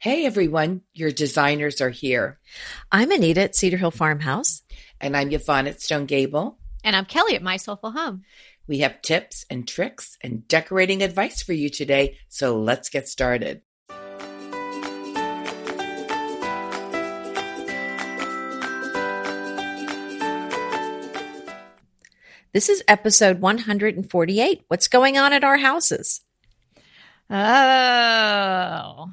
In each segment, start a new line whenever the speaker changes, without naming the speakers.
Hey everyone, your designers are here.
I'm Anita at Cedar Hill Farmhouse.
And I'm Yvonne at Stone Gable.
And I'm Kelly at My Soulful Home.
We have tips and tricks and decorating advice for you today, so let's get started.
This is episode 148. What's going on at our houses?
Oh,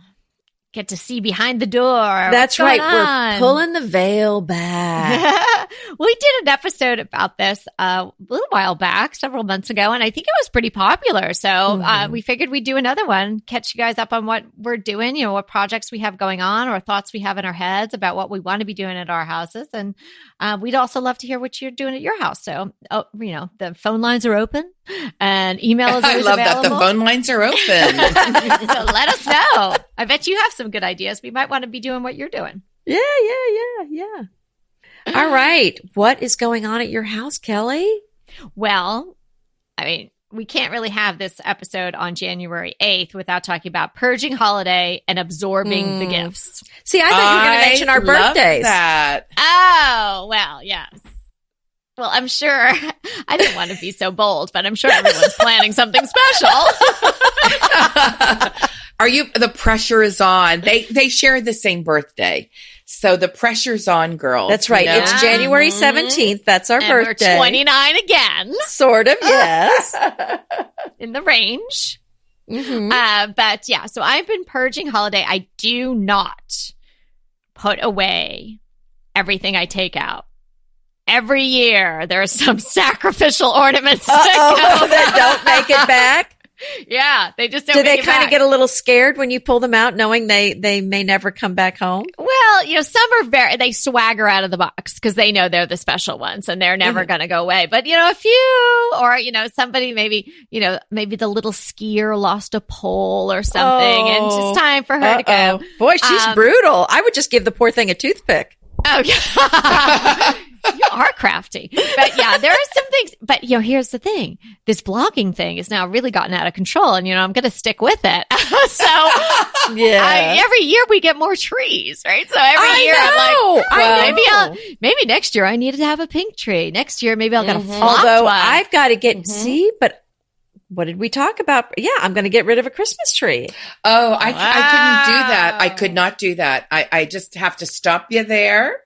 get to see behind the door.
That's right.
On?
We're pulling the veil back.
we did an episode about this uh, a little while back, several months ago, and I think it was pretty popular. So uh, mm-hmm. uh, we figured we'd do another one, catch you guys up on what we're doing, you know, what projects we have going on or thoughts we have in our heads about what we want to be doing at our houses. And uh, we'd also love to hear what you're doing at your house. So, oh, you know, the phone lines are open and email is
I love
available.
that the phone lines are open.
so let us know. I bet you have some good ideas. We might want to be doing what you're doing.
Yeah, yeah, yeah, yeah. All right. What is going on at your house, Kelly?
Well, I mean, we can't really have this episode on January 8th without talking about purging holiday and absorbing mm. the gifts.
See, I thought you were going to mention our birthdays.
That.
Oh, well, yes. Well, I'm sure I didn't want to be so bold, but I'm sure everyone's planning something special.
Are you the pressure is on? They they share the same birthday. So the pressure's on girls.
That's right. You know? It's January 17th. Mm-hmm. That's our
and
birthday.
29 again.
Sort of, yes.
In the range. Mm-hmm. Uh, but yeah, so I've been purging holiday. I do not put away everything I take out every year there are some sacrificial ornaments
that, that don't make it back.
Yeah, they just don't.
Do they kind of get a little scared when you pull them out, knowing they they may never come back home?
Well, you know, some are very they swagger out of the box because they know they're the special ones and they're never mm-hmm. going to go away. But you know, a few, or you know, somebody maybe you know maybe the little skier lost a pole or something, oh, and it's just time for her uh-oh. to go.
Boy, she's um, brutal. I would just give the poor thing a toothpick.
Oh yeah. You are crafty. But yeah, there are some things, but you know, here's the thing. This blogging thing has now really gotten out of control and you know, I'm going to stick with it. so yeah, I, every year we get more trees, right? So every
I
year
know,
I'm like,
well,
maybe I'll, maybe next year I needed to have a pink tree. Next year, maybe I'll get mm-hmm. a
Although
one.
I've got to get, mm-hmm. see, but what did we talk about? Yeah, I'm going to get rid of a Christmas tree.
Oh, I, wow. I couldn't do that. I could not do that. I, I just have to stop you there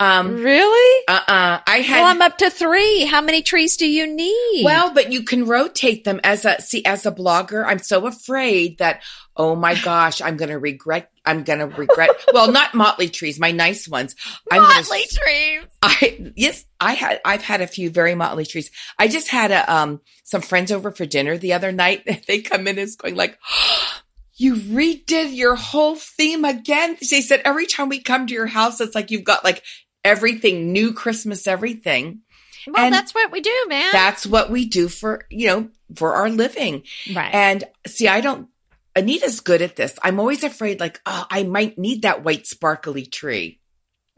um, really?
Uh uh I had.
Well, I'm up to three. How many trees do you need?
Well, but you can rotate them as a, see, as a blogger, I'm so afraid that, oh my gosh, I'm going to regret, I'm going to regret, well, not motley trees, my nice ones.
I'm motley gonna, trees.
I, yes, I had, I've had a few very motley trees. I just had a, um, some friends over for dinner the other night. They come in and it's going like, you redid your whole theme again. They said every time we come to your house, it's like you've got like everything new Christmas everything.
Well, and that's what we do, man.
That's what we do for, you know, for our living.
Right.
And see, I don't, Anita's good at this. I'm always afraid, like, oh, I might need that white sparkly tree.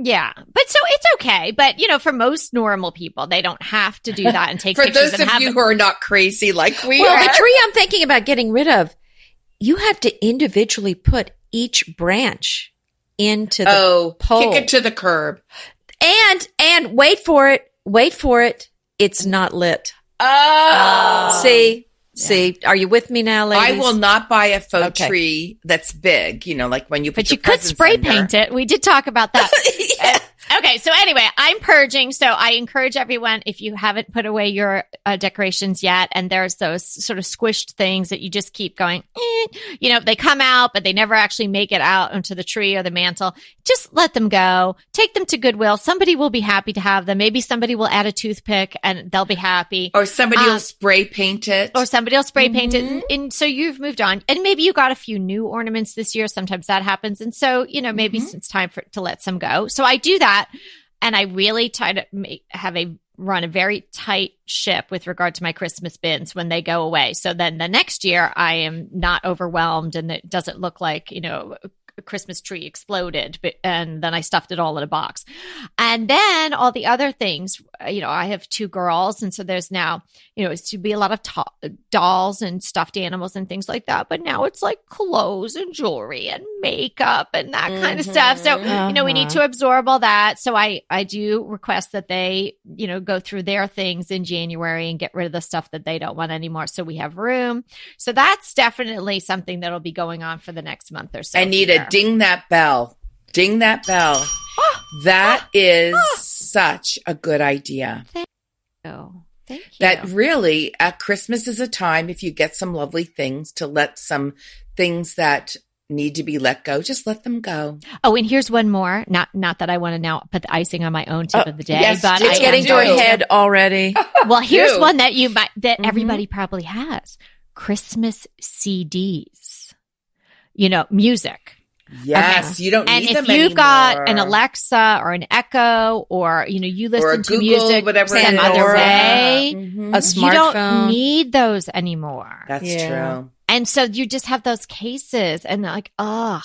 Yeah, but so it's okay. But you know, for most normal people, they don't have to do that and take
for
pictures.
those of you
them.
who are not crazy like we
well,
are.
the tree I'm thinking about getting rid of, you have to individually put each branch into the
oh,
pole.
kick it to the curb.
And and wait for it, wait for it. It's not lit.
Oh,
see, yeah. see. Are you with me now, ladies?
I will not buy a faux okay. tree that's big. You know, like when you.
But you could spray paint it. We did talk about that. yeah. Okay, so anyway, I'm purging. So I encourage everyone if you haven't put away your uh, decorations yet, and there's those sort of squished things that you just keep going, eh, you know, they come out, but they never actually make it out onto the tree or the mantle. Just let them go. Take them to Goodwill. Somebody will be happy to have them. Maybe somebody will add a toothpick and they'll be happy.
Or somebody um, will spray paint it.
Or somebody will spray paint mm-hmm. it. And, and, so you've moved on. And maybe you got a few new ornaments this year. Sometimes that happens. And so, you know, maybe mm-hmm. it's time for to let some go. So I do that that. And I really try to make, have a run a very tight ship with regard to my Christmas bins when they go away. So then the next year I am not overwhelmed and it doesn't look like, you know, Christmas tree exploded, and then I stuffed it all in a box. And then all the other things, uh, you know, I have two girls, and so there's now, you know, it's to be a lot of to- dolls and stuffed animals and things like that. But now it's like clothes and jewelry and makeup and that kind of stuff. So you know, we need to absorb all that. So I I do request that they, you know, go through their things in January and get rid of the stuff that they don't want anymore, so we have room. So that's definitely something that'll be going on for the next month or so.
I need
here.
Ding that bell. Ding that bell. Ah. That ah. is ah. such a good idea.
Oh, thank you.
That really, at Christmas is a time if you get some lovely things to let some things that need to be let go, just let them go.
Oh, and here's one more. Not not that I want to now put the icing on my own tip
Oh,
of the day,
yes,
but.
It's
I
getting to her head already.
Well, here's one that you might that
Mhm.
everybody probably has. Christmas CDs. You know, music.
Yes, you don't
And
need
if you've got an. Alexa or an Echo or you know, you listen
or
to
Google,
music
whatever
some
it is.
other
Pandora.
way,
Mhm.
A smartphone,
you don't need those anymore.
That's
Yeah.
true.
And so you just have those cases and like, ugh,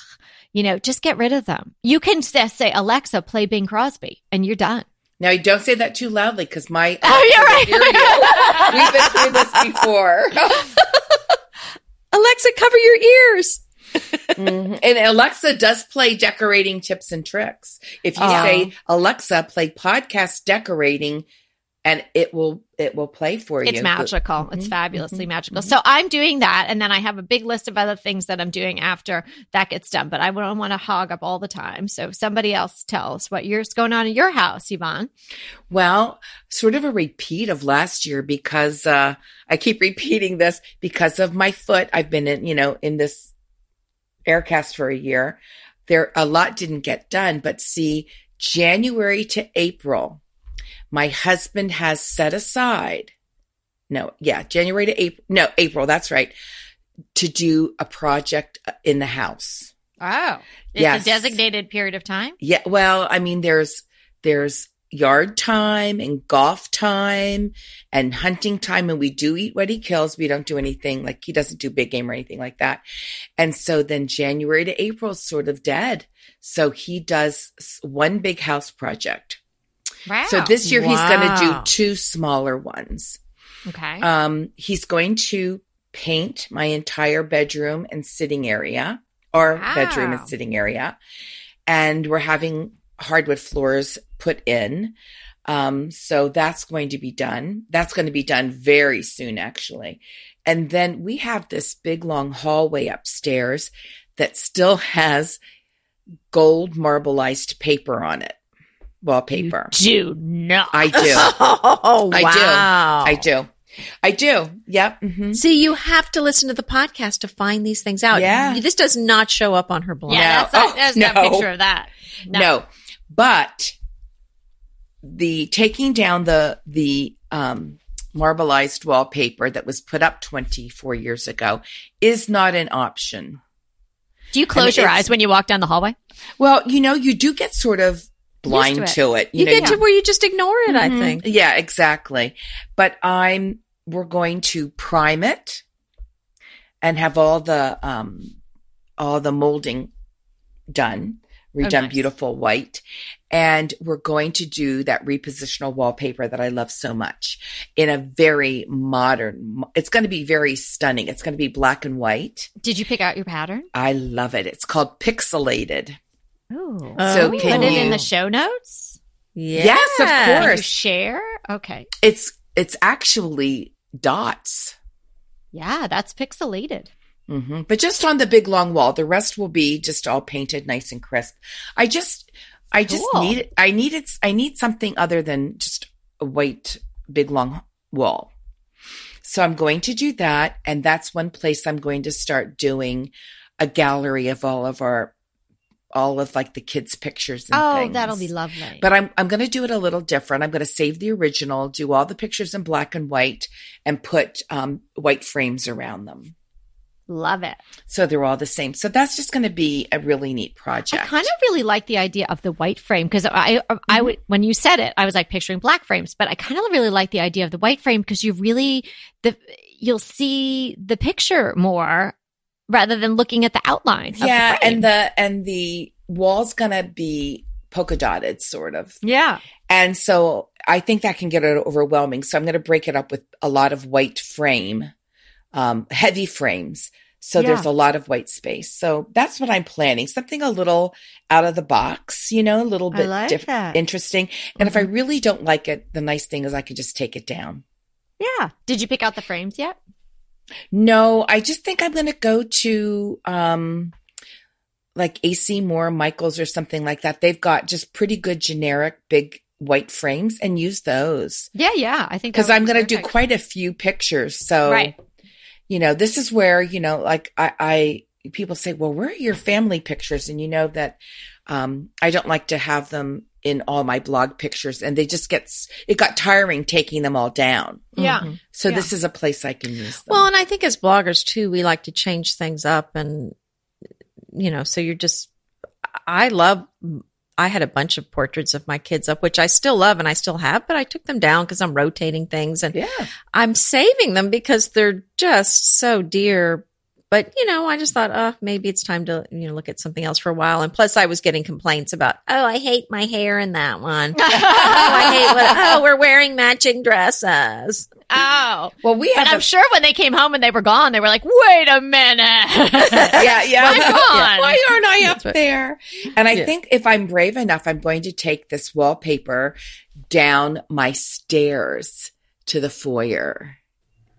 you know, just get rid of them. You can just say, Alexa, play Bing Crosby, and you're done.
Now, you don't say that too loudly because my
Oh, you're right.
Hear you. We've been through this before.
Alexa, cover your ears.
Mhm. And Alexa does play decorating tips and tricks. If you
Oh.
say Alexa, play podcast decorating, and it will it will play for you.
It's magical. It's
Mhm,
fabulously
mhm,
magical.
mhm.
So I'm doing that. And then I have a big list of other things that I'm doing after that gets done. But I don't want to hog up all the time. So somebody else tell us what yours going on in your house, Yvonne.
Well, sort of a repeat of last year because uh, I keep repeating this because of my foot. I've been in, you know, in this aircast for a year. There, a lot didn't get done, but see, January to April, my husband has set aside. No, yeah, January to April. No, April. That's right. To do a project uh, in the house.
Oh, it's
Yes.
a designated period of time.
Yeah, well, I mean, there's there's yard time and golf time and hunting time, and we do eat what he kills. We don't do anything like he doesn't do big game or anything like that. And so then January to April is sort of dead. So he does one big house project.
Wow.
So this year he's going to do two smaller ones.
okay.
Um, he's going to paint my entire bedroom and sitting area, or bedroom and sitting area, and we're having hardwood floors put in. Um, so that's going to be done. That's going to be done very soon, actually. And then we have this big long hallway upstairs that still has gold marbleized paper on it, wallpaper.
do not.
I do.
Oh,
I do.
wow.
I do. I do. Yep. hmm
See, you have to listen to the podcast to find these things out.
Yeah.
This does not show up on her blog.
Yeah,
No.
that's not,
Oh,
that's not
no.
a picture of that.
No. But the taking down the the um marbleized wallpaper that was put up 24 years ago is not an option.
Do you close
I mean,
your eyes when you walk down the hallway?
Well, you know, you do get sort of blind
to it.
to it.
You,
know,
get to where you just ignore it, I
Mhm.
think.
Yeah, exactly. But I'm we're going to prime it and have all the um all the molding done, redone oh,
nice.
beautiful white. And we're going to do that repositional wallpaper that I love so much in a very modern it's going to be very stunning. It's going to be black and white.
Did you pick out your pattern?
I love it. It's called pixelated.
Oh,
Oh,
So
we
can
put it
you
in the show notes.
Yes, of
Can
course.
you share? Okay.
It's it's actually dots.
Yeah, that's pixelated.
Hmm But just on the big long wall, the rest will be just all painted nice and crisp. I just, I just
Cool.
need, I needed, I need something other than just a white big long wall. So I'm going to do that. And that's one place I'm going to start doing a gallery of all of our, all of like the kids' pictures and
Oh,
things.
that'll be lovely.
But I'm I'm going to do it a little different. I'm going to save the original, do all the pictures in black and white, and put um, white frames around them.
Love it.
So they're all the same. So that's just going to be a really neat project.
I kind of really like the idea of the white frame because I, I
Mm-hmm.
would, when you said it, I was like picturing black frames, but I kind of really like the idea of the white frame because you really, the, you'll see the picture more rather than looking at the outline. of the
yeah, and the and the wall's gonna be polka dotted, sort of.
yeah.
And so I think that can get it overwhelming. So I'm going to break it up with a lot of white frame, um, heavy frames. So
Yeah.
there's a lot of white space. So that's what I'm planning. Something a little out of the box, you know, a little bit
like
diff- interesting. And if I really don't like it, the nice thing is I can just take it down.
Yeah. Did you pick out the frames yet?
No, I just think I'm going to go to, um, like AC Moore, Michaels or something like that. They've got just pretty good generic big white frames and use those.
Yeah, yeah. I think
because I'm going to do quite a few pictures. So,
Right.
You know, this is where, you know, like I, I, people say, well, where are your family pictures? And you know that, um, I don't like to have them in all my blog pictures and they just get, it got tiring taking them all down.
Yeah.
Mhm.
So
Yeah.
this is a place I can use them.
Well, and I think as bloggers too, we like to change things up and, you know, so you're just, I love, I had a bunch of portraits of my kids up, which I still love and I still have, but I took them down because I'm rotating things and
yeah.
I'm saving them because they're just so dear. But, you know, I just thought, oh, maybe it's time to, you know, look at something else for a while. And plus I was getting complaints about, oh, I hate my hair in that one. oh, I hate what, oh, we're wearing matching dresses.
oh.
Well, we
But
have
I'm sure when they came home and they were gone, they were like, wait a minute.
yeah, yeah.
I'm gone.
Why aren't I up
right.
there? And I
Yeah.
think if I'm brave enough, I'm going to take this wallpaper down my stairs to the foyer.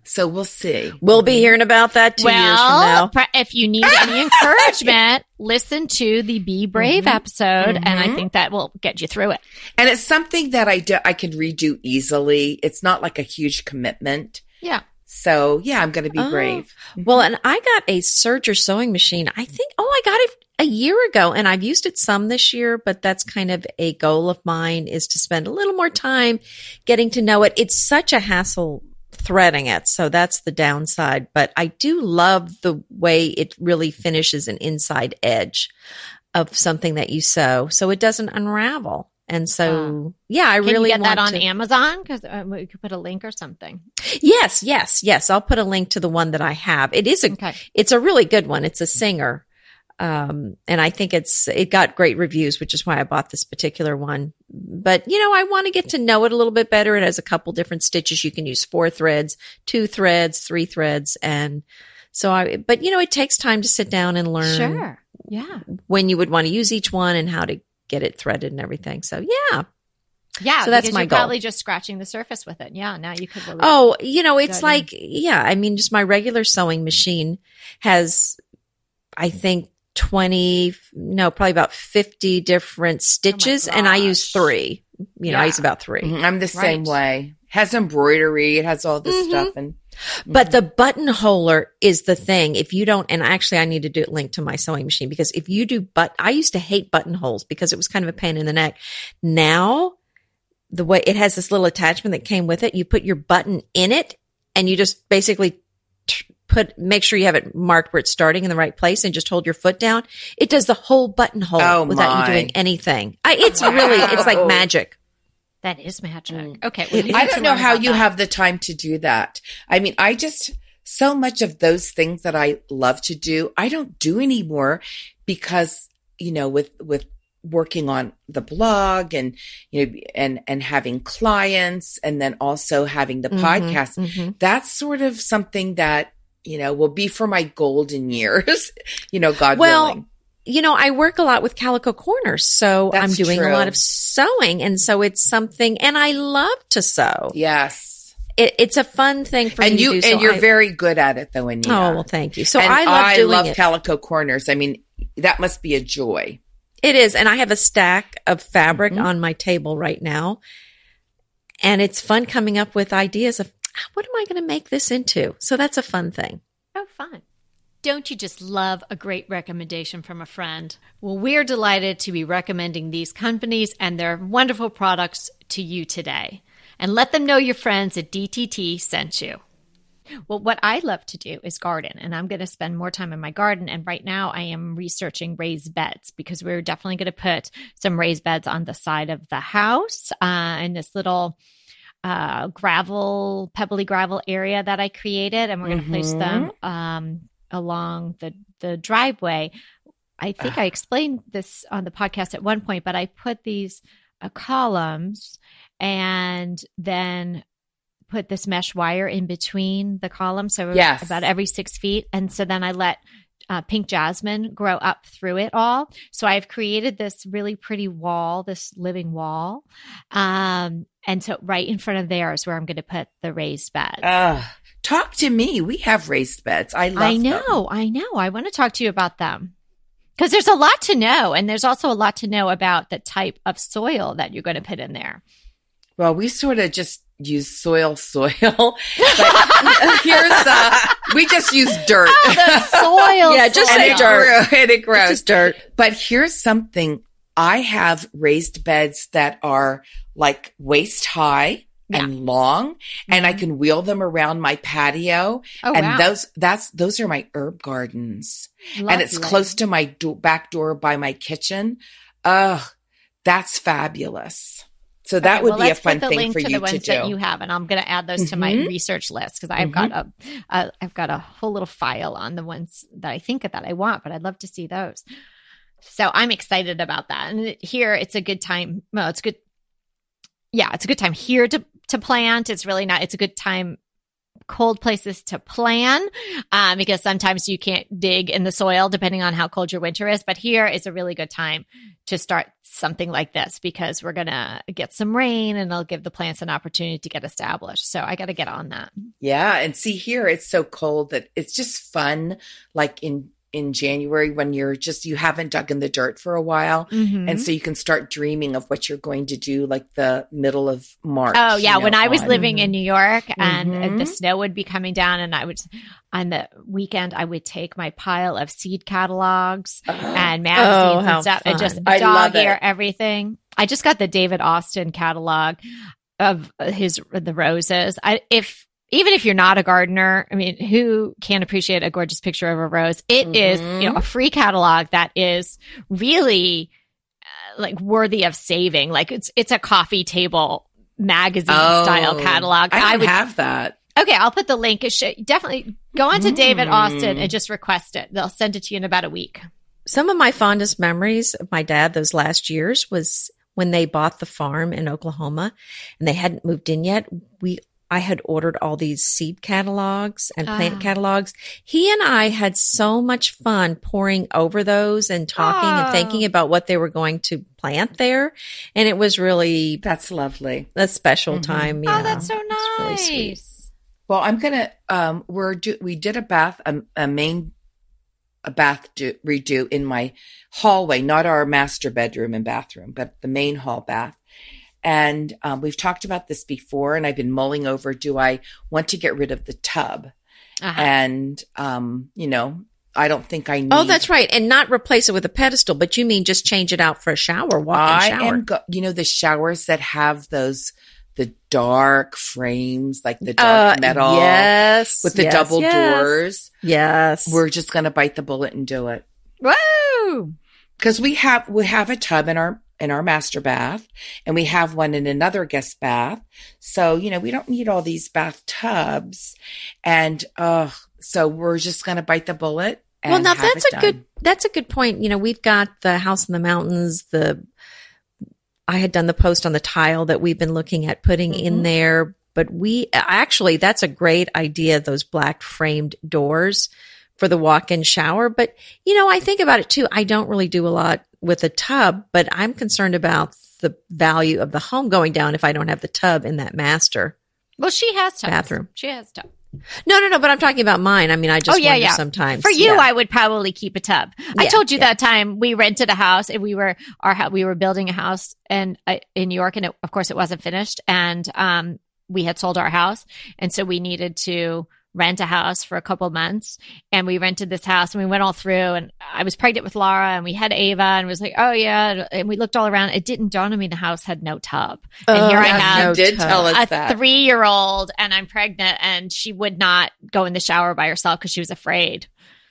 So we'll see.
We'll be hearing about that two years from
well,
now.
if you need any encouragement, listen to the Be Brave
Mhm.
episode, and I
Mhm.
think that will get you through it.
And it's something that I do, I can redo easily. It's not like a huge commitment.
Yeah.
So yeah, I'm going to be
Oh.
brave.
Well, and I got a serger sewing machine. I think, oh, I got it a year ago and I've used it some this year, but that's kind of a goal of mine is to spend a little more time getting to know it. It's such a hassle threading it. So that's the downside, but I do love the way it really finishes an inside edge of something that you sew. So it doesn't unravel. And so, yeah, I
Can
really
you get that on
to-
Amazon? Because uh, we could put a link or something.
Yes, yes, yes. I'll put a link to the one that I have. It is a
Okay.
it's a really good one. It's a Singer. Um, and I think it's, it got great reviews, which is why I bought this particular one. But, you know, I want to get to know it a little bit better. It has a couple different stitches. You can use four threads, two threads, three threads. And so I, but you know, it takes time to sit down and learn
Sure. Yeah.
when you would want to use each one and how to get it threaded and everything. So yeah.
Yeah.
So that's my
you're
goal.
Probably just scratching the surface with it. Yeah. Now you could really.
Oh, you know, it's like, yeah, I mean, just my regular sewing machine has, I think, 20, no, probably about 50 different stitches, and I use three. You know, I use about 3
Mhm. I'm the same
Right.
way. Has embroidery. It has all this
Mhm.
stuff. And
But the buttonholer is the thing. If you don't, and actually I need to do it linked to my sewing machine because if you do but I used to hate buttonholes because it was kind of a pain in the neck. Now the way it has this little attachment that came with it, you put your button in it and you just basically t- put, make sure you have it marked where it's starting in the right place and just hold your foot down. It does the whole buttonhole
Oh,
without
my.
you doing anything. I, it's really, it's like magic.
that is magic.
Mm.
Okay. well,
I don't know how you
that.
have the time to do that. I mean, I just, so much of those things that I love to do, I don't do anymore because, you know, with, with working on the blog and, you know, and, and having clients and then also having the
Mhm,
podcast,
mhm.
that's sort of something that, you know, will be for my golden years, you know, God
Well,
willing.
you know, I work a lot with Calico Corners, so
That's
I'm doing
true.
a lot of sewing, and so it's something, and I love to sew.
Yes.
It, it's a fun thing for
And
me
you,
to do.
and
so
you're
I-
very good at it though, Anita.
oh well, thank you. So
and
I love doing
love
it.
Calico Corners. I mean, that must be a joy.
it is, and I have a stack of fabric
Mhm.
on my table right now, and it's fun coming up with ideas of "Ah, what am I going to make this into. So that's a fun thing.
Oh, fun. Don't you just love a great recommendation from a friend? Well, we're delighted to be recommending these companies and their wonderful products to you today. And let them know your friends at DTT sent you. Well, what I love to do is garden, and I'm going to spend more time in my garden. And right now, I am researching raised beds because we're definitely going to put some raised beds on the side of the house uh, in this little uh, gravel, pebbly gravel area that I created, and we're going to place them um, along the the driveway. I think I explained this on the podcast at one point, but I put these uh, columns and then put this mesh wire in between the columns, so
Yes.
about every six feet, and so then I let uh, pink jasmine grow up through it all. So I've created this really pretty wall, this living wall, um, and so right in front of there is where I'm going to put the raised beds.
Ugh. talk to me. We have raised beds. I love
I
them.
know, I know. I want to talk to you about them. Because there's a lot to know, and there's also a lot to know about the type of soil that you're going to put in there.
Well, we sort of just use soil, soil. But here's uh, we just use dirt.
soil.
Yeah, just
and
say
it
dirt.
grew- and it grows.
Just dirt.
But here's something. I have raised beds that are like waist high and long, and I can wheel them around my patio.
Oh,
and
wow.
those, that's, those are my herb gardens. And it's close to my do- back door by my kitchen. Ugh, that's fabulous. So that
Okay,
would
well,
be a fun thing
link
for
to
you
the ones
to do.
that you have, and I'm going to add those to my
Mhm.
research list because I've got a, a I've got a whole little file on the ones that I think that I want, but I'd love to see those. So I'm excited about that. And here it's a good time. Well, it's good. Yeah, it's a good time here to to plant. It's really not. It's a good time. Cold places to plan um, because sometimes you can't dig in the soil depending on how cold your winter is. But here is a really good time to start something like this because we're going to get some rain and it'll give the plants an opportunity to get established. So I got to get on that.
Yeah, and see here it's so cold that it's just fun like in in January when you're just you haven't dug in the dirt for a while
Mm-hmm.
and so you can start dreaming of what you're going to do like the middle of March.
Oh yeah,
you
when I was
on.
living in New York and
Mhm.
the snow would be coming down and I would on the weekend I would take my pile of seed catalogs and magazines
Oh,
and stuff and just
fun.
I love
dog ear everything. I just got the David Austin catalog of his the roses. I if even if you're not a gardener, I mean, who can appreciate a gorgeous picture of a rose? It is,
Mhm.
you know, a free catalog that is really uh, like worthy of saving. Like it's it's a coffee table magazine
Oh,
style catalog.
I, don't
would
have that.
okay. I'll put the link. Definitely go on to David
Mm.
Austin and just request it. They'll send it to you in about a week.
Some of my fondest memories of my dad those last years was when they bought the farm in Oklahoma and they hadn't moved in yet. We I had ordered all these seed catalogs and plant
Ah.
catalogs. He and I had so much fun poring over those and talking
Oh.
and thinking about what they were going to plant there. And it was really
That's lovely.
a special
Mhm.
time.
oh,
yeah.
that's so
It's really
nice.
sweet.
Well, I'm gonna. Um, we're do, we did a bath, a, a main, a bath do, redo in my hallway, not our master bedroom and bathroom, but the main hall bath. And um, we've talked about this before, and I've been mulling over: do I want to get rid of the tub?
Uh-huh.
And um, you know, I don't think I need.
Oh, that's right. And not replace it with a pedestal, but you mean just change it out for a shower, walk-in
I
shower.
am. Go- you know, the showers that have those the dark frames, like the dark
Uh,
metal,
Yes.
with the
yes,
double
yes.
doors.
Yes.
We're just gonna bite the bullet and do it.
Woo!
because we have we have a tub in our in our master bath and we have one in another guest bath so you know we don't need all these bathtubs and uh so we're just gonna bite the bullet and
well, now that's a
done.
good that's a good point. You know, we've got the house in the mountains. The I had done the post on the tile that we've been looking at putting in
Mhm.
there, but we actually that's a great idea. Those black framed doors for the walk-in shower. But you know, I think about it too. I don't really do a lot with a tub, but I'm concerned about the value of the home going down if I don't have the tub in that master.
Well, she has tubs.
Bathroom.
She has tub.
No, no, no. But I'm talking about mine. I mean, I just
Oh, yeah,
wonder
yeah.
sometimes
For you,
Yeah.
I would probably keep a tub. I told you
yeah.
that time we rented a house and we were our we were building a house and uh, in New York and it, of course it wasn't finished and um we had sold our house and so we needed to rent a house for a couple months and we rented this house and we went all through and I was pregnant with Laura and we had Ava and was like oh yeah and we looked all around it didn't dawn on me the house had no tub and
Oh,
here I
Yes,
have
you did
tub.
tell us
a three year old and I'm pregnant and she would not go in the shower by herself because she was afraid.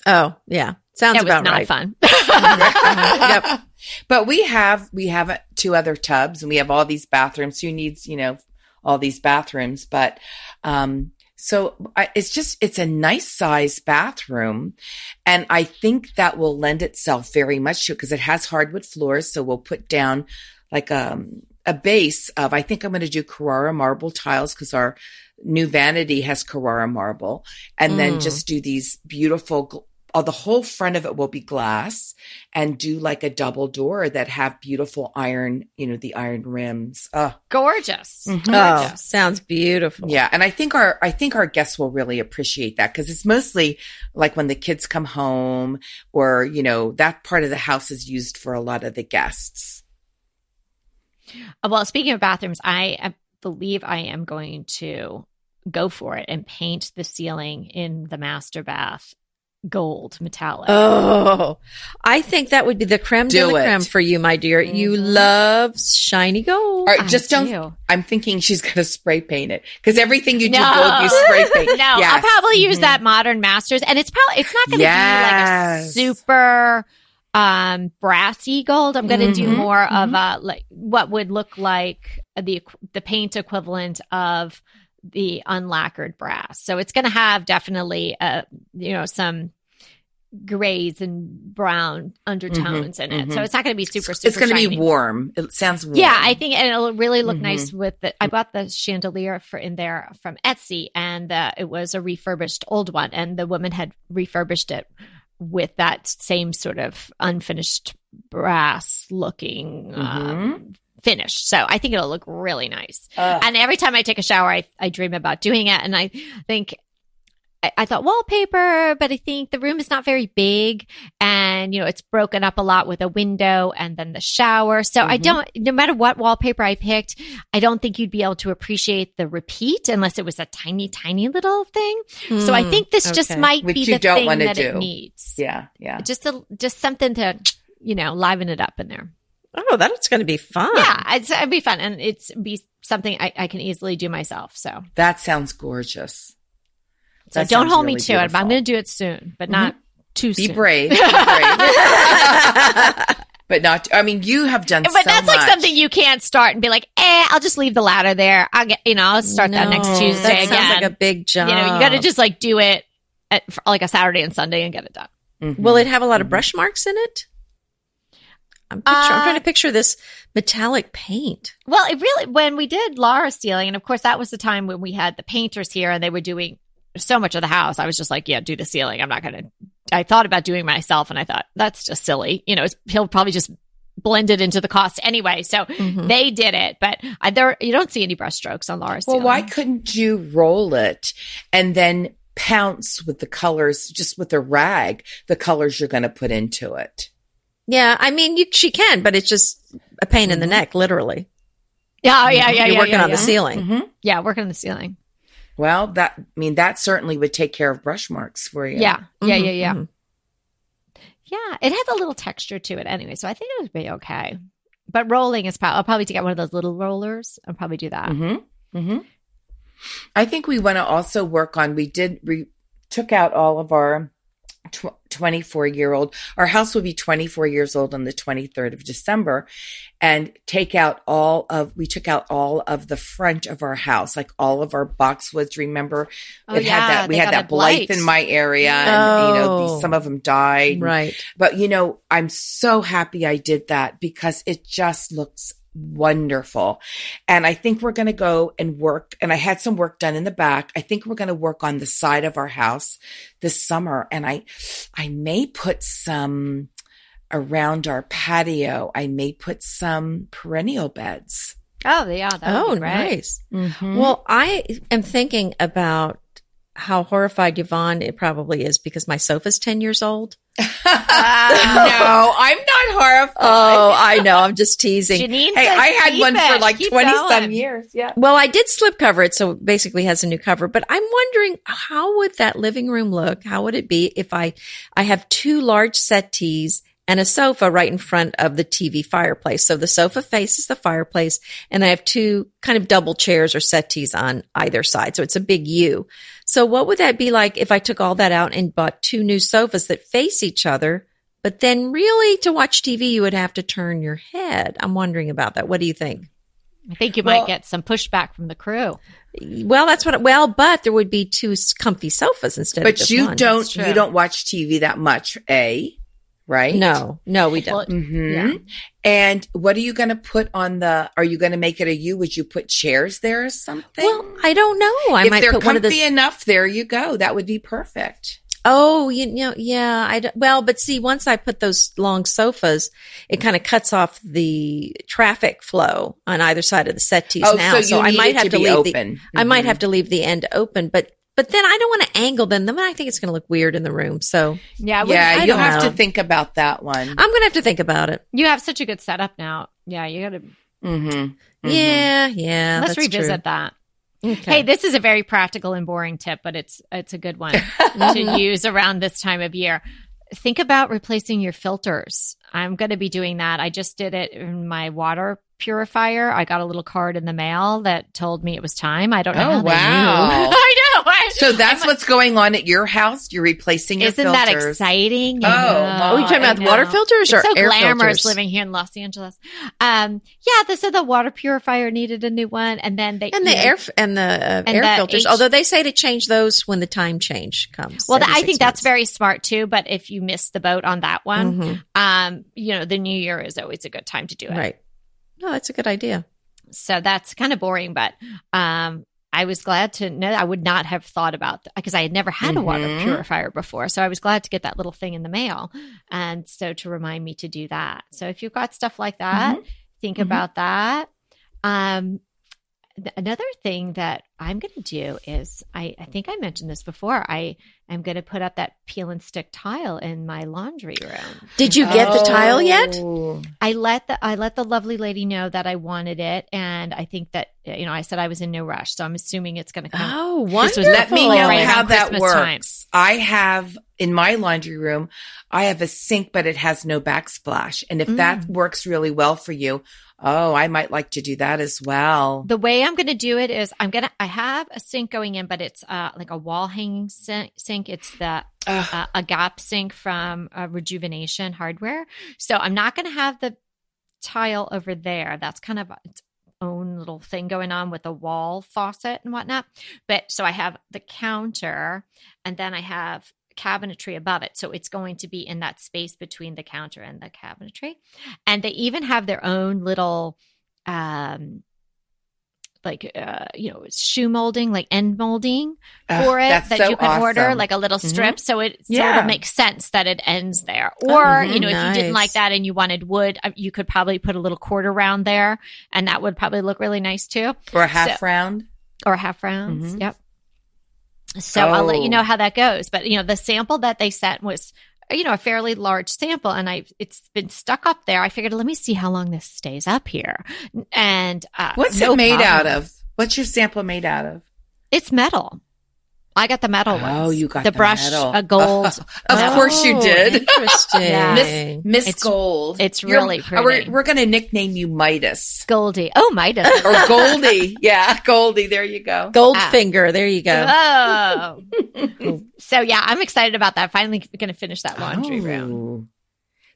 Oh, yeah. Sounds
it was
about
not
right.
fun.
Yep.
but we have we have uh, two other tubs and we have all these bathrooms who needs you know all these bathrooms but um So I, it's just, it's a nice size bathroom. And I think that will lend itself very much to it because it has hardwood floors. So we'll put down like um, a base of, I think I'm going to do Carrara marble tiles because our new vanity has Carrara marble and then
Mm.
just do these beautiful, gl- oh, the whole front of it will be glass and do like a double door that have beautiful iron, you know, the iron rims. Oh,
Gorgeous.
Mhm.
Oh,
Gorgeous.
sounds beautiful.
yeah, and I think our I think our guests will really appreciate that because it's mostly like when the kids come home, or you know that part of the house is used for a lot of the guests.
Uh, Well, speaking of bathrooms, I uh, believe I am going to go for it and paint the ceiling in the master bath gold metallic.
Oh, I think that would be the creme de la
it.
creme for you, my dear. You
Mhm.
love shiny gold.
All right,
I
just don't.
do.
I'm thinking she's going to spray paint it because everything you do
No.
gold, you spray paint.
No, I'll probably use
Mhm.
that Modern Masters, and it's probably it's not going to be like a super um brassy gold. I'm going to do
Mhm,
more of a like what would look like the the paint equivalent of the unlacquered brass. So it's going to have definitely uh you know some grays and brown undertones in it. So
mhm.
it's not going to be super super
It's going to be warm. It sounds warm.
Yeah, I think and it'll really look
Mhm.
nice with the. I bought the chandelier for in there from Etsy, and uh, it was a refurbished old one, and the woman had refurbished it with that same sort of unfinished brass looking um, finish. So I think it'll look really nice. And every time I take a shower, I, I dream about doing it. And I think, I, I thought wallpaper, but I think the room is not very big and, you know, it's broken up a lot with a window and then the shower. So I
Mhm.
don't, no matter what wallpaper I picked, I don't think you'd be able to appreciate the repeat unless it was a tiny, tiny little thing. so I
Hmm,
think this just might
Which
be the
don't
thing that it needs.
yeah, yeah.
Just a, just something to, you know, liven it up in there.
Oh, that's going to be fun.
Yeah, it's, it'd be fun, and it's be something I, I can easily do myself. So,
That sounds gorgeous.
so
That
don't hold me
really
to it. I'm going to do it soon, but not too
Be
soon.
brave, be brave. but not. I mean, you have done.
But
so
that's like something you can't start and be like, eh, I'll just leave the ladder there. I'll get, you know, I'll start that next Tuesday
that
again.
Sounds like a big job.
you know, you got to just like do it at, like a Saturday and Sunday and get it done.
Mhm.
Will it have a lot of brush marks in it? I'm, picture, I'm
Uh,
trying to picture this metallic paint.
Well, it really, when we did Laura's ceiling, and of course that was the time when we had the painters here and they were doing so much of the house. I was just like, yeah, do the ceiling. I'm not going to, I thought about doing it myself and I thought that's just silly. You know, it's, he'll probably just blend it into the cost anyway. So
Mhm.
they did it, but I, there, you don't see any brush strokes on Laura's
Well,
ceiling.
why couldn't you roll it and then pounce with the colors, just with a rag, the colors you're going to put into it?
Yeah, I mean, you, she can, but it's just a pain in the
Mhm.
neck, literally.
Yeah, yeah, yeah,
You're
yeah,
working
yeah,
on
yeah.
the ceiling.
hmm
Yeah, working on the ceiling.
Well, that I mean that certainly would take care of brush marks for you.
Yeah, yeah,
Mhm,
yeah, yeah.
mhm.
Yeah, it has a little texture to it anyway, so I think it would be okay. But rolling is probably I'll probably get one of those little rollers. I'll probably do that.
hmm hmm I think we want to also work on. We did. We took out all of our tw- 24 year old. Our house will be 24 years old on the 23rd of December, and take out all of. We took out all of the front of our house, like all of our boxwoods. Remember,
Oh,
it
yeah,
had that. We had that blight in my area, and you know,
Oh.
these, some of them died.
Right.
But you know, I'm so happy I did that because it just looks wonderful. And I think we're going to go and work. And I had some work done in the back. I think we're going to work on the side of our house this summer. And I, I may put some around our patio. I may put some perennial beds.
Oh, yeah. That
Oh,
would
nice.
Mm-hmm.
Well, I am thinking about how horrified Yvonne it probably is because my sofa's 10 years old.
no, I'm not horrified.
Oh, I know. I'm just teasing.
Janine
Hey,
says
I had
keep
one for like
Keep
20 some years. Yeah.
Well, I did slip cover it, so basically has a new cover. But I'm wondering how would that living room look? How would it be if I I have two large settees and a sofa right in front of the TV fireplace? So the sofa faces the fireplace, and I have two kind of double chairs or settees on either side. So it's a big U. So what would that be like if I took all that out and bought two new sofas that face each other? But then really to watch TV, you would have to turn your head. I'm wondering about that. What do you think?
I think you
Well-
might get some pushback from the crew.
Well, that's what. Well, but there would be two comfy sofas instead. of
But you
one.
don't you don't watch TV that much, A, right?
No, no, we don't.
Well,
hmm
Yeah.
And what are you going to put on the? Are you going to make it a U? Would you put chairs there or something?
well, I don't know. I
if
might
they're
put one of the.
enough, there you go. That would be perfect.
Oh, you know, yeah. I well, but see, once I put those long sofas, it kind of cuts off the traffic flow on either side of the settees
oh,
now.
so you
I might have
to,
to, leave the.
open.
I might
Mhm.
have to leave the end open, but but then I don't want to angle them. Then I think it's going to look weird in the room. So
Yeah, I
Yeah, you
don't
have
know.
to think about that one.
I'm going to have to think about it.
you have such a good setup now. Yeah, you got to
Mm-hmm.
Yeah, yeah.
let's
that's
revisit that.
Okay.
Hey, this is a very practical and boring tip, but it's it's a good one to use around this time of year. Think about replacing your filters. I'm going to be doing that. I just did it in my water purifier. I got a little card in the mail that told me it was time. I don't know.
Oh,
how they
wow.
knew. I know. I-
So that's
I'm-
what's going on at your house. You're replacing your
Isn't that
filters.
exciting?
Oh,
I know.
my.
Oh, you talking about water
know.
filters or
It's so
air
glamorous
filters?
living here in Los Angeles. Um, yeah, the, so the water purifier needed a new one, and then they
and the
know,
air and the uh,
And
air
the
filters.
H-
although they say to change those when the time change comes.
Well,
every
I
six
think that's very smart too. But if you miss the boat on that one,
Mhm.
um, you know, the new year is always a good time to do it.
right. No, that's a good idea.
So that's kind of boring, but um, I was glad to know I would not have thought about because I had never had a water
Mhm.
purifier before. So I was glad to get that little thing in the mail, and so to remind me to do that. So if you've got stuff like that, think
Mhm.
about that. Um, th- another thing that I'm going to do is I, I think I mentioned this before. I am going to put up that peel and stick tile in my laundry room.
Did you get the tile yet?
Oh.
I let the I let the lovely lady know that I wanted it, and I think that you know I said I was in no rush, so I'm assuming it's going to come.
Oh,
This
wonderful.
Let me know
Right
how that
Christmas
works.
time.
I have in my laundry room, I have a sink, but it has no backsplash. And if that
Mm.
works really well for you, oh, I might like to do that as well.
The way I'm going to do it is I'm gonna I have a sink going in, but it's uh like a wall hanging sink. It's the uh, a gap sink from uh, Rejuvenation Hardware. So I'm not going to have the tile over there. That's kind of its own little thing going on with the wall faucet and whatnot. But so I have the counter and then I have cabinetry above it. So it's going to be in that space between the counter and the cabinetry. And they even have their own little um like uh you know shoe molding like end molding
Ugh,
for it that
so
you can order like a little
Mhm.
strip so it so
Yeah.
it'll make sense that it ends there or you know if you didn't like that and you wanted wood uh, you could probably put a little quarter round there and that would probably look really nice too
or a half round.
or half rounds
Mhm.
yep so i'll let you
Oh.
know how that goes but you know the sample that they sent was you know a fairly large sample and i it's been stuck up there i figured let me see how long this stays up here and uh,
What's
no
it made
problem.
out of? What's your sample made out of?
it's metal i got the metal
Oh, you got
the,
the
brush
metal.
a gold
Of
metal.
course you did.
Interesting.
Yeah.
Miss Miss
It's-
Gold.
it's
You're-
really
We're,
pretty.
we're going to nickname you Midas
Goldie. Oh, Midas.
or Goldie. yeah, Goldie. There you go.
Goldfinger. There you go.
Oh. so yeah, I'm excited about that. Finally going to finish that laundry room.
Oh.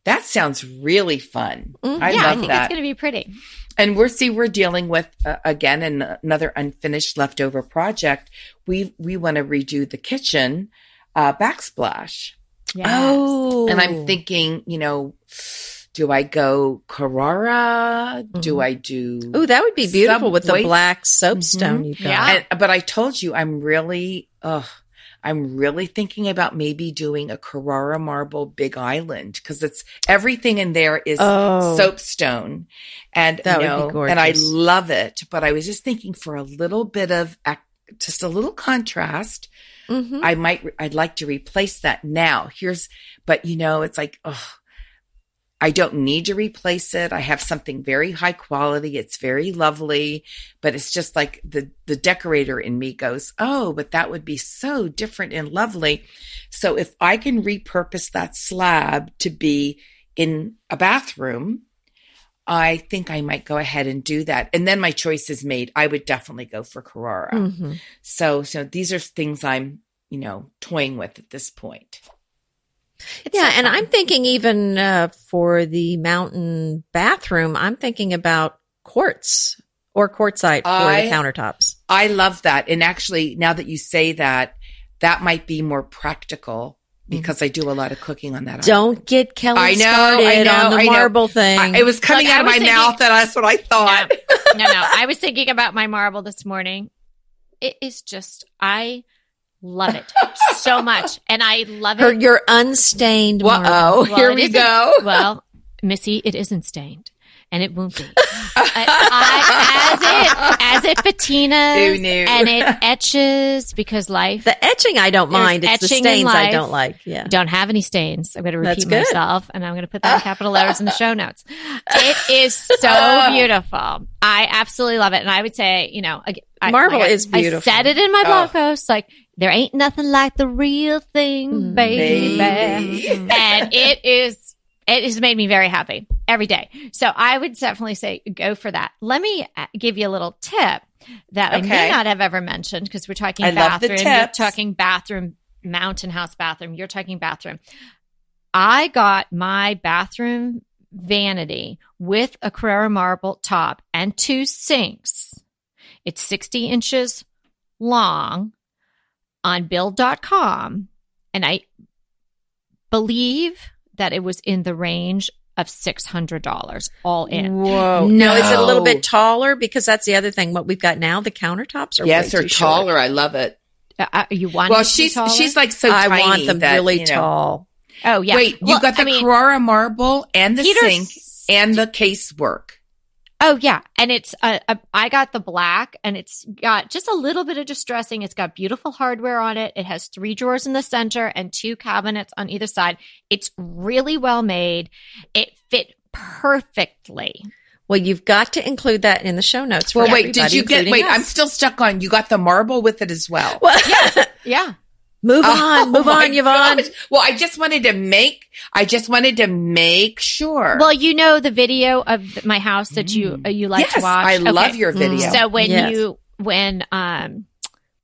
That sounds really fun.
Mhm.
I
yeah, I think
that.
it's going to be pretty.
And we're see we're dealing with uh, again an, another unfinished leftover project. We we want to redo the kitchen uh, backsplash,
Yes.
Oh,
and I'm thinking, you know, do I go Carrara? Do
Mhm.
I do?
Oh, that would be beautiful with the black soapstone
Mhm.
you've got.
Yeah.
And, but I told you, I'm really, ugh, I'm really thinking about maybe doing a Carrara marble Big Island because it's everything in there is
Oh.
soapstone, and
That
you
would be
know, and I love it. But I was just thinking for a little bit of just a little contrast.
Mhm.
I might, I'd like to replace that now. Here's, but you know, it's like, oh, I don't need to replace it. I have something very high quality. It's very lovely, but it's just like the, the decorator in me goes, Oh, but that would be so different and lovely. So if I can repurpose that slab to be in a bathroom, I think I might go ahead and do that. And then my choice is made. I would definitely go for Carrara.
Mhm.
So, so these are things I'm, you know, toying with at this point.
It's
Yeah,
so
and. I'm thinking even uh, for the mountain bathroom, I'm thinking about quartz or quartzite for
I-
the countertops.
I love that. And actually, now that you say that, that might be more practical because I do a lot of cooking on that.
Mm-hmm. Don't get Kelly
I know,
started
I know,
on the
I know.
marble thing.
I, it was coming
Look,
out of my
thinking-
mouth, and that's what I thought.
no, no. I was thinking about my marble this morning. It is just, I love it so much. And I love
Her,
it.
your unstained
Whoa,
marble.
Well,
here we
isn't-
go.
Well, Missy, it isn't stained. And it won't be. I, as it as it patinas and it etches because life
The etching I don't mind. It's the stains I don't like. Yeah.
don't have any stains. I'm going to repeat myself, and I'm going to put that in capital letters in the show notes. It is so beautiful. I absolutely love it, and I would say, you know, I,
Marble
like
is beautiful.
I said it in my blog
Oh.
post, like there ain't nothing like the real thing,
Mm,
baby.
baby.
and it is. It has made me very happy every day. So I would definitely say go for that. Let me uh, give you a little tip that I may not have ever mentioned because we're talking
I love the
bathroom. You're
tips.
talking bathroom, mountain house bathroom. You're talking bathroom. I got my bathroom vanity with a Carrera marble top and two sinks. It's 60 inches long on build.com. And I believe that it was in the range of $600 all in.
Whoa. No, is it a little bit taller? Because that's the other thing. What we've got now, the countertops are
yes,
way
or
too short.
taller. I love it.
Uh, uh, you want
Well,
it to be
she's she's like so
I
tiny.
want them
that,
really
you know.
tall.
oh yeah.
Wait,
Well,
you got the
I mean,
Carrara marble and the
Peter's-
sink and the case work.
Oh yeah, and it's uh, uh, I got the black, and it's got just a little bit of distressing. It's got beautiful hardware on it. It has three drawers in the center and two cabinets on either side. It's really well made. It fit perfectly.
Well, you've got to include that in the show notes. For
Well, wait, did you get? Wait,
us.
I'm still stuck on. You got the marble with it as well.
Well,
yeah, Yeah.
Move
Oh,
on, move on, Yvonne.
gosh. Well, I just wanted to make. I just wanted to make sure.
Well, you know the video of my house that you uh, you like
yes,
to watch.
I
Okay.
love your video.
So when
Yes.
you when um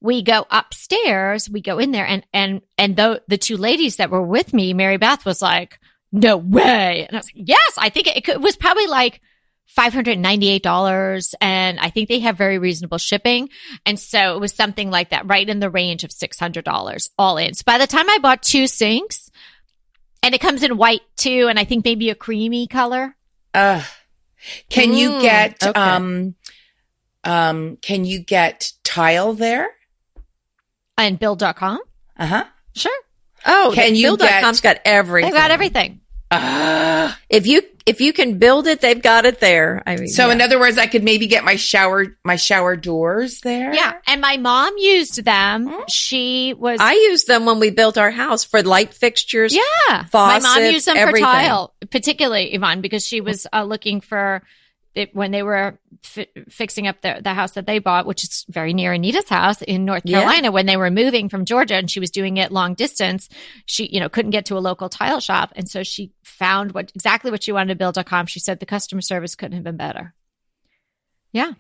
we go upstairs, we go in there and and and the the two ladies that were with me, Mary Beth was like, "No way!" And I was like, "Yes, I think it, it it was probably like." $598 and I think they have very reasonable shipping. And so it was something like that, right in the range of $600 all in. So by the time I bought two sinks and it comes in white too, and I think maybe a creamy color.
Uh, can you
Mm,
get
okay.
um um can you get tile there?
And build.com.
Uh huh.
Sure.
Oh,
Can you
Build.com's got everything.
They've got everything.
Uh,
If you if you can build it, they've got it there. I mean,
so
yeah.
in other words, I could maybe get my shower my shower doors there.
Yeah. And my mom used them.
Hmm?
She was,
I used them when we built our house for light fixtures.
yeah. my mom used them
everything.
for tile, particularly Yvonne, because she was uh, looking for it when they were fi- fixing up the, the house that they bought, which is very near Anita's house in North
Yeah.
Carolina. When they were moving from Georgia and she was doing it long distance, she, you know, couldn't get to a local tile shop. And so she found what exactly what she wanted to build.com. She said the customer service couldn't have been better. Yeah.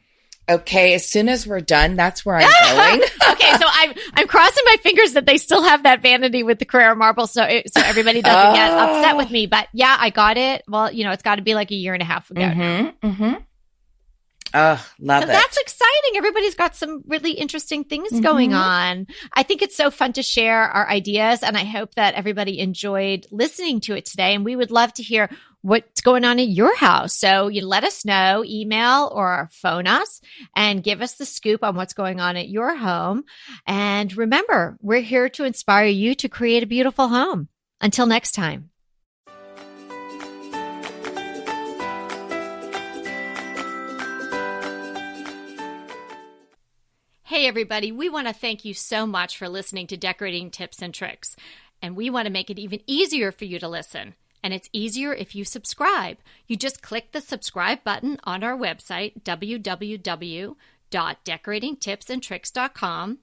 Okay. As soon as we're done, that's where I'm going.
okay, so I'm I'm crossing my fingers that they still have that vanity with the Carrera marble, so it, so everybody doesn't get
Oh.
upset with me. But yeah, I got it. Well, you know, it's got to be like a year and a half ago.
mm-hmm. Mm-hmm. Oh, love
So
it.
that's exciting. Everybody's got some really interesting things going
Mhm.
on. I think it's so fun to share our ideas, and I hope that everybody enjoyed listening to it today. And we would love to hear what's going on in your house. So you let us know, email or phone us, and give us the scoop on what's going on at your home. And remember, we're here to inspire you to create a beautiful home. Until next time. Hey, everybody, we want to thank you so much for listening to Decorating Tips and Tricks. And we want to make it even easier for you to listen. And it's easier if you subscribe. You just click the subscribe button on our website, www.decoratingtipsandtricks.com,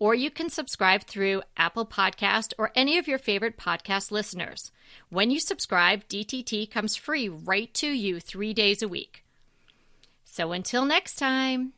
or you can subscribe through Apple Podcast or any of your favorite podcast listeners. When you subscribe, DTT comes free right to you three days a week. So until next time.